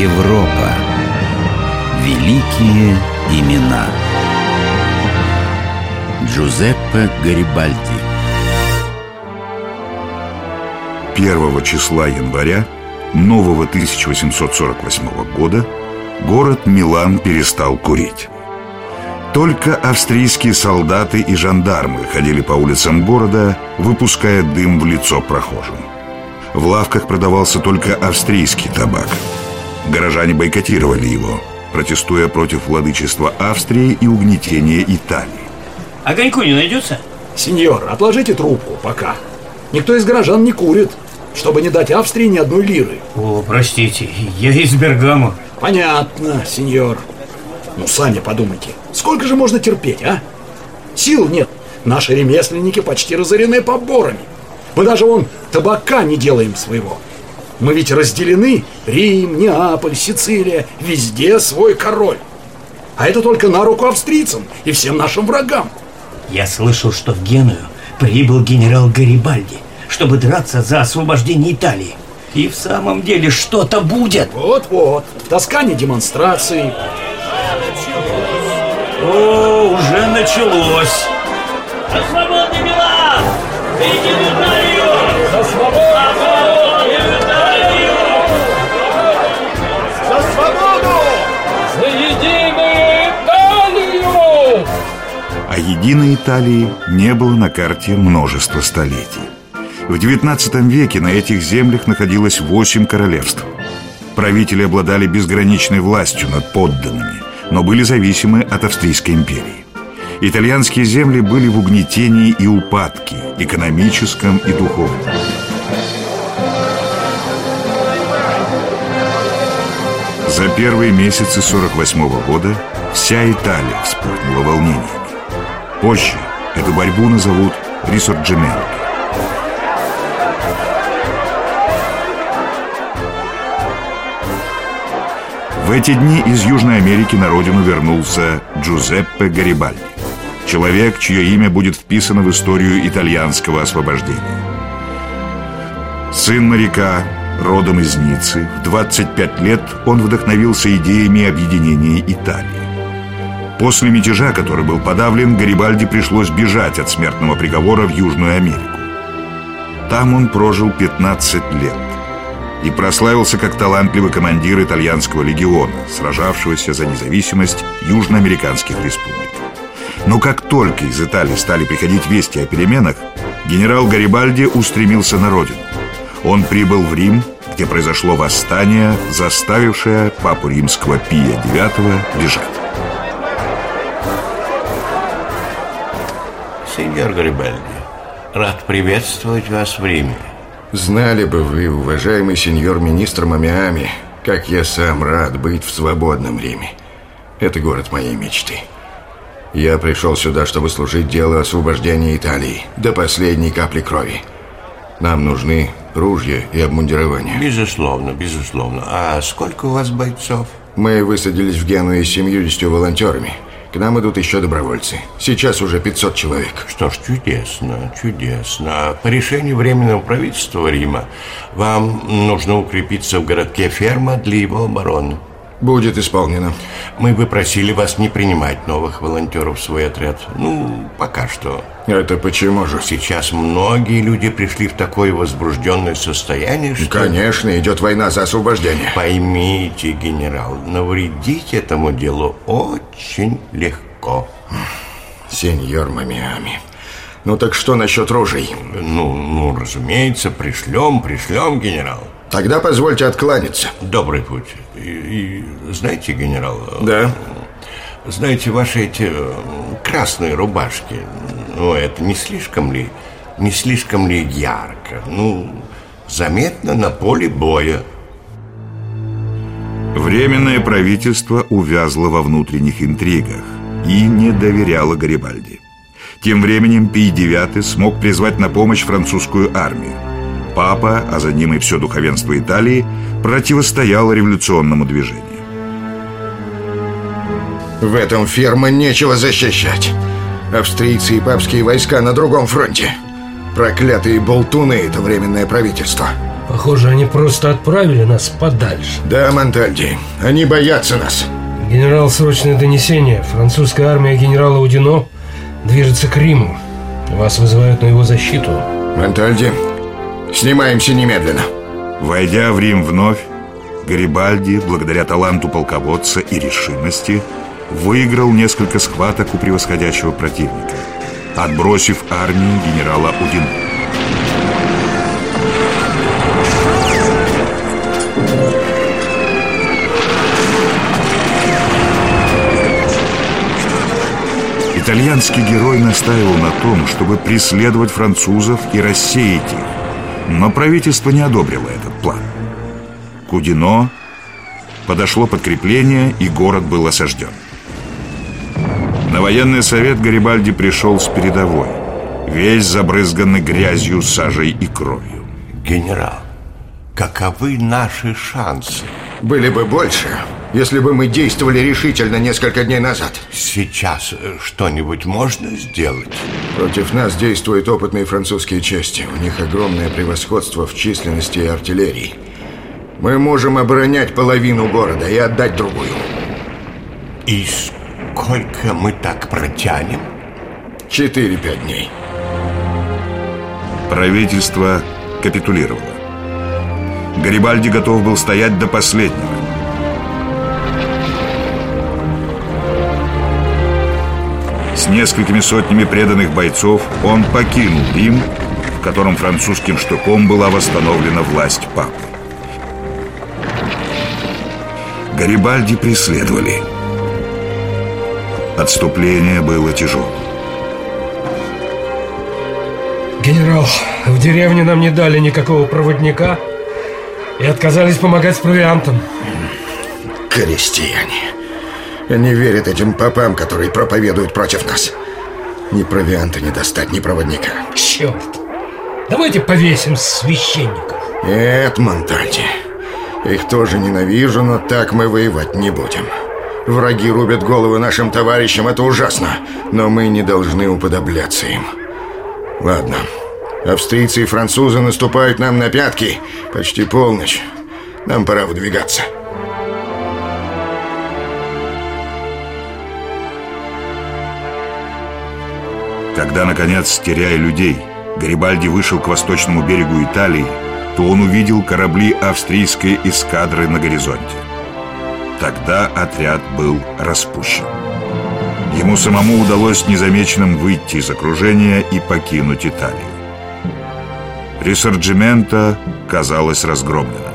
Европа. Великие имена. Джузеппе Гарибальди. 1 числа января нового 1848 года город Милан перестал курить. Только австрийские солдаты и жандармы ходили по улицам города, выпуская дым в лицо прохожим. В лавках продавался только австрийский табак. Горожане бойкотировали его, протестуя против владычества Австрии и угнетения Италии. Огоньку не найдется? Сеньор, отложите трубку пока. Никто из горожан не курит, чтобы не дать Австрии ни одной лиры. О, простите, я из Бергамо. Понятно, сеньор. Ну, сами подумайте, сколько же можно терпеть, а? Сил нет. Наши ремесленники почти разорены поборами. Мы даже вон табака не делаем своего. Мы ведь разделены. Рим, Неаполь, Сицилия. Везде свой король. А это только на руку австрийцам и всем нашим врагам. Я слышал, что в Геную прибыл генерал Гарибальди, чтобы драться за освобождение Италии. И в самом деле что-то будет. Вот-вот. В Тоскане демонстрации. О, уже началось. За свободный Милан! Италию! За свободу! Единой Италии не было на карте множество столетий. В XIX веке на этих землях находилось восемь королевств. Правители обладали безграничной властью над подданными, но были зависимы от Австрийской империи. Итальянские земли были в угнетении и упадке, экономическом и духовном. За первые месяцы 48 года вся Италия вспыхнула волнениями. Позже эту борьбу назовут ресорджименто. В эти дни из Южной Америки на родину вернулся Джузеппе Гарибальди. Человек, чье имя будет вписано в историю итальянского освобождения. Сын моряка, родом из Ниццы, в 25 лет он вдохновился идеями объединения Италии. После мятежа, который был подавлен, Гарибальди пришлось бежать от смертного приговора в Южную Америку. Там он прожил 15 лет и прославился как талантливый командир итальянского легиона, сражавшегося за независимость южноамериканских республик. Но как только из Италии стали приходить вести о переменах, генерал Гарибальди устремился на родину. Он прибыл в Рим, где произошло восстание, заставившее папу римского Пия IX бежать. Сеньор Гарибальди, рад приветствовать вас в Риме. Знали бы вы, уважаемый сеньор министр Мамиами, как я сам рад быть в свободном Риме. Это город моей мечты. Я пришел сюда, чтобы служить делу освобождения Италии до последней капли крови. Нам нужны ружья и обмундирование. Безусловно, безусловно. А сколько у вас бойцов? Мы высадились в Генуе с 70 волонтерами. К нам идут еще добровольцы. Сейчас уже 500 человек. Что ж, чудесно, чудесно. По решению Временного правительства Рима вам нужно укрепиться в городке Ферма для его обороны. Будет исполнено. Мы бы просили вас не принимать новых волонтеров в свой отряд. Ну, пока что. Это почему же? Сейчас многие люди пришли в такое возбужденное состояние, что... Конечно, идет война за освобождение. Поймите, генерал, навредить этому делу очень легко. Сеньор Мамиами. Ну так что насчет ружей? Ну, ну, разумеется, пришлем, пришлем, генерал. Тогда позвольте откланяться. Добрый путь. И, и знаете, генерал... Да? Знаете, ваши эти э, красные рубашки, ну, это не слишком ли, не слишком ли ярко? Ну, заметно на поле боя. Временное правительство увязло во внутренних интригах и не доверяло Гарибальди. Тем временем Пий IX смог призвать на помощь французскую армию. Папа, а за ним и все духовенство Италии, противостояло революционному движению. В этом ферма нечего защищать. Австрийцы и папские войска на другом фронте. Проклятые болтуны — это временное правительство. Похоже, они просто отправили нас подальше. Да, Монтальди, они боятся нас. Генерал, срочное донесение. Французская армия генерала Удино движется к Риму. Вас вызывают на его защиту. Монтальди, снимаемся немедленно. Войдя в Рим вновь, Гарибальди, благодаря таланту полководца и решимости, выиграл несколько схваток у превосходящего противника, отбросив армию генерала Удино. Итальянский герой настаивал на том, чтобы преследовать французов и рассеять их, но правительство не одобрило этот план. Кудино подошло подкрепление, и город был осажден. На военный совет Гарибальди пришел с передовой, весь забрызганный грязью, сажей и кровью. Генерал, каковы наши шансы? Были бы больше, если бы мы действовали решительно несколько дней назад. Сейчас э, что-нибудь можно сделать? Против нас действуют опытные французские части. У них огромное превосходство в численности и артиллерии. Мы можем оборонять половину города и отдать другую. И сколько мы так протянем? Четыре-пять дней. Правительство капитулировало. Гарибальди готов был стоять до последнего. С несколькими сотнями преданных бойцов он покинул Рим, в котором французским штуком была восстановлена власть папы. Гарибальди преследовали. Отступление было тяжелым. Генерал, в деревне нам не дали никакого проводника и отказались помогать с провиантом. Крестьяне. Они верят этим попам, которые проповедуют против нас. Ни провианта не достать, ни проводника. Черт! Давайте повесим священников. Нет, Монтальди. Их тоже ненавижу, но так мы воевать не будем. Враги рубят головы нашим товарищам, это ужасно. Но мы не должны уподобляться им. Ладно. Австрийцы и французы наступают нам на пятки. Почти полночь. Нам пора выдвигаться. Когда, наконец, теряя людей, Гарибальди вышел к восточному берегу Италии, то он увидел корабли австрийской эскадры на горизонте. Тогда отряд был распущен. Ему самому удалось незамеченным выйти из окружения и покинуть Италию. Ресорджимента казалось разгромленным.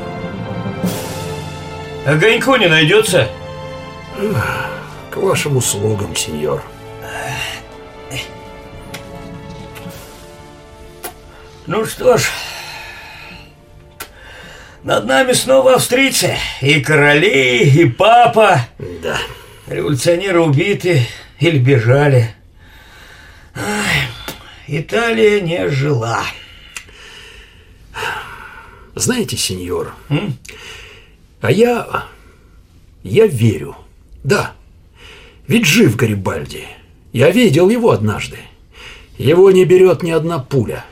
Огоньку не найдется? К вашим услугам, сеньор. Ну что ж, над нами снова австрийцы. И короли, и папа. Да. Революционеры убиты или бежали. Италия не жила. Знаете, сеньор, а я... я верю. Да, ведь жив Гарибальди. Я видел его однажды. Его не берет ни одна пуля.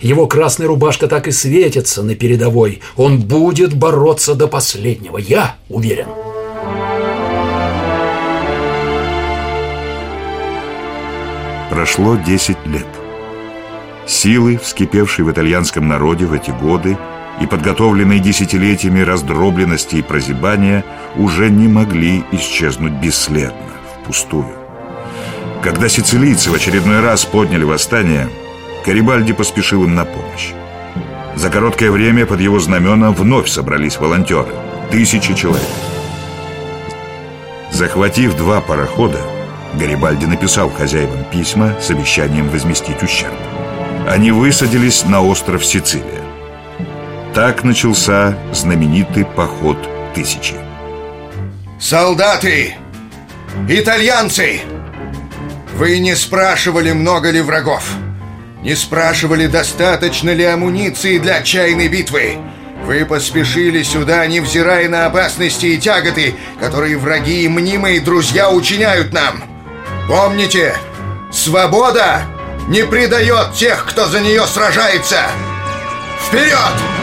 Его красная рубашка так и светится на передовой. Он будет бороться до последнего. Я уверен. Прошло 10 лет. Силы, вскипевшие в итальянском народе в эти годы и подготовленные десятилетиями раздробленности и прозябания, уже не могли исчезнуть бесследно, впустую. Когда сицилийцы в очередной раз подняли восстание, Карибальди поспешил им на помощь. За короткое время под его знамена вновь собрались волонтеры. Тысячи человек. Захватив два парохода, Гарибальди написал хозяевам письма с обещанием возместить ущерб. Они высадились на остров Сицилия. Так начался знаменитый поход Тысячи. Солдаты! Итальянцы! Вы не спрашивали, много ли врагов. Не спрашивали, достаточно ли амуниции для отчаянной битвы. Вы поспешили сюда, невзирая на опасности и тяготы, которые враги и мнимые друзья учиняют нам. Помните, свобода не предает тех, кто за нее сражается. Вперед!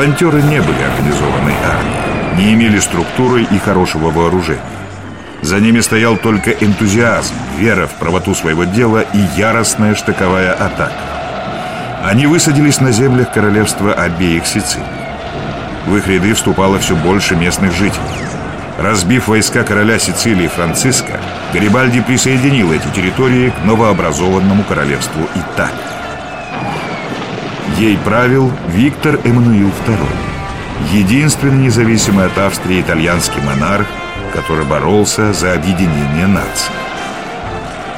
Волонтеры не были организованной армией, не имели структуры и хорошего вооружения. За ними стоял только энтузиазм, вера в правоту своего дела и яростная штыковая атака. Они высадились на землях королевства обеих Сицилий. В их ряды вступало все больше местных жителей. Разбив войска короля Сицилии Франциска, Гарибальди присоединил эти территории к новообразованному королевству Италии. Ей правил Виктор Эммануил II, единственный независимый от Австрии итальянский монарх, который боролся за объединение нации.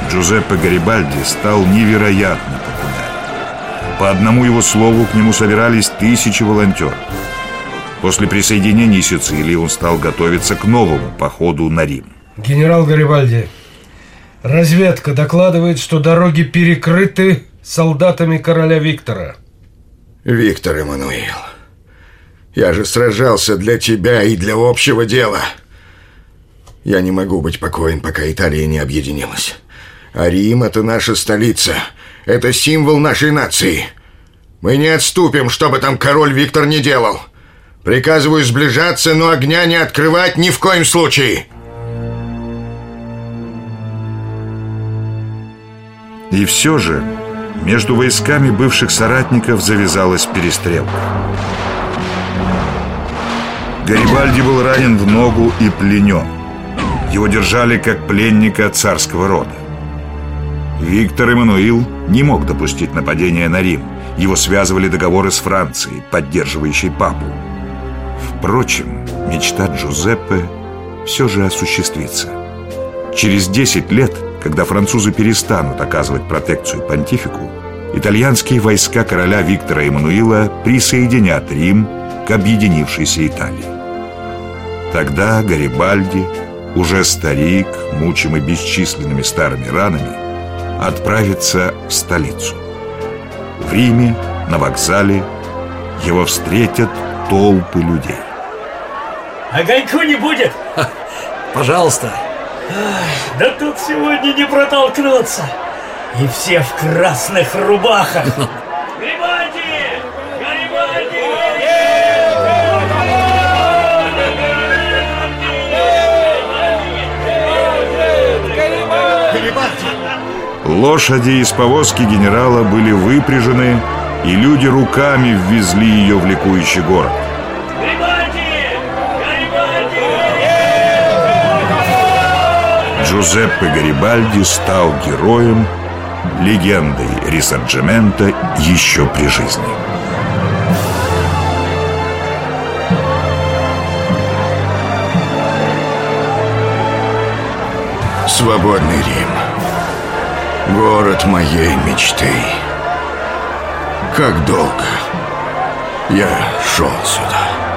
Джузеппе Гарибальди стал невероятно популярен. По одному его слову к нему собирались тысячи волонтеров. После присоединения Сицилии он стал готовиться к новому походу на Рим. Генерал Гарибальди, разведка докладывает, что дороги перекрыты солдатами короля Виктора. Виктор Эммануил, я же сражался для тебя и для общего дела. Я не могу быть покоен, пока Италия не объединилась. А Рим — это наша столица. Это символ нашей нации. Мы не отступим, что бы там король Виктор не делал. Приказываю сближаться, но огня не открывать ни в коем случае. И все же между войсками бывших соратников завязалась перестрелка. Гарибальди был ранен в ногу и пленен. Его держали как пленника царского рода. Виктор Эммануил не мог допустить нападения на Рим. Его связывали договоры с Францией, поддерживающей папу. Впрочем, мечта Джузеппе все же осуществится. Через 10 лет, когда французы перестанут оказывать протекцию понтифику, итальянские войска короля Виктора Эммануила присоединят Рим к объединившейся Италии. Тогда Гарибальди, уже старик, мучимый бесчисленными старыми ранами, отправится в столицу. В Риме, на вокзале, его встретят толпы людей. Огоньку не будет? Пожалуйста. Да тут сегодня не протолкнуться. И все в красных рубахах. Грибальди! Грибальди! Лошади из повозки генерала были выпряжены, и люди руками ввезли ее в ликующий город. Джузеппе Гарибальди стал героем, легендой Рисарджемента еще при жизни. Свободный Рим. Город моей мечты. Как долго я шел сюда.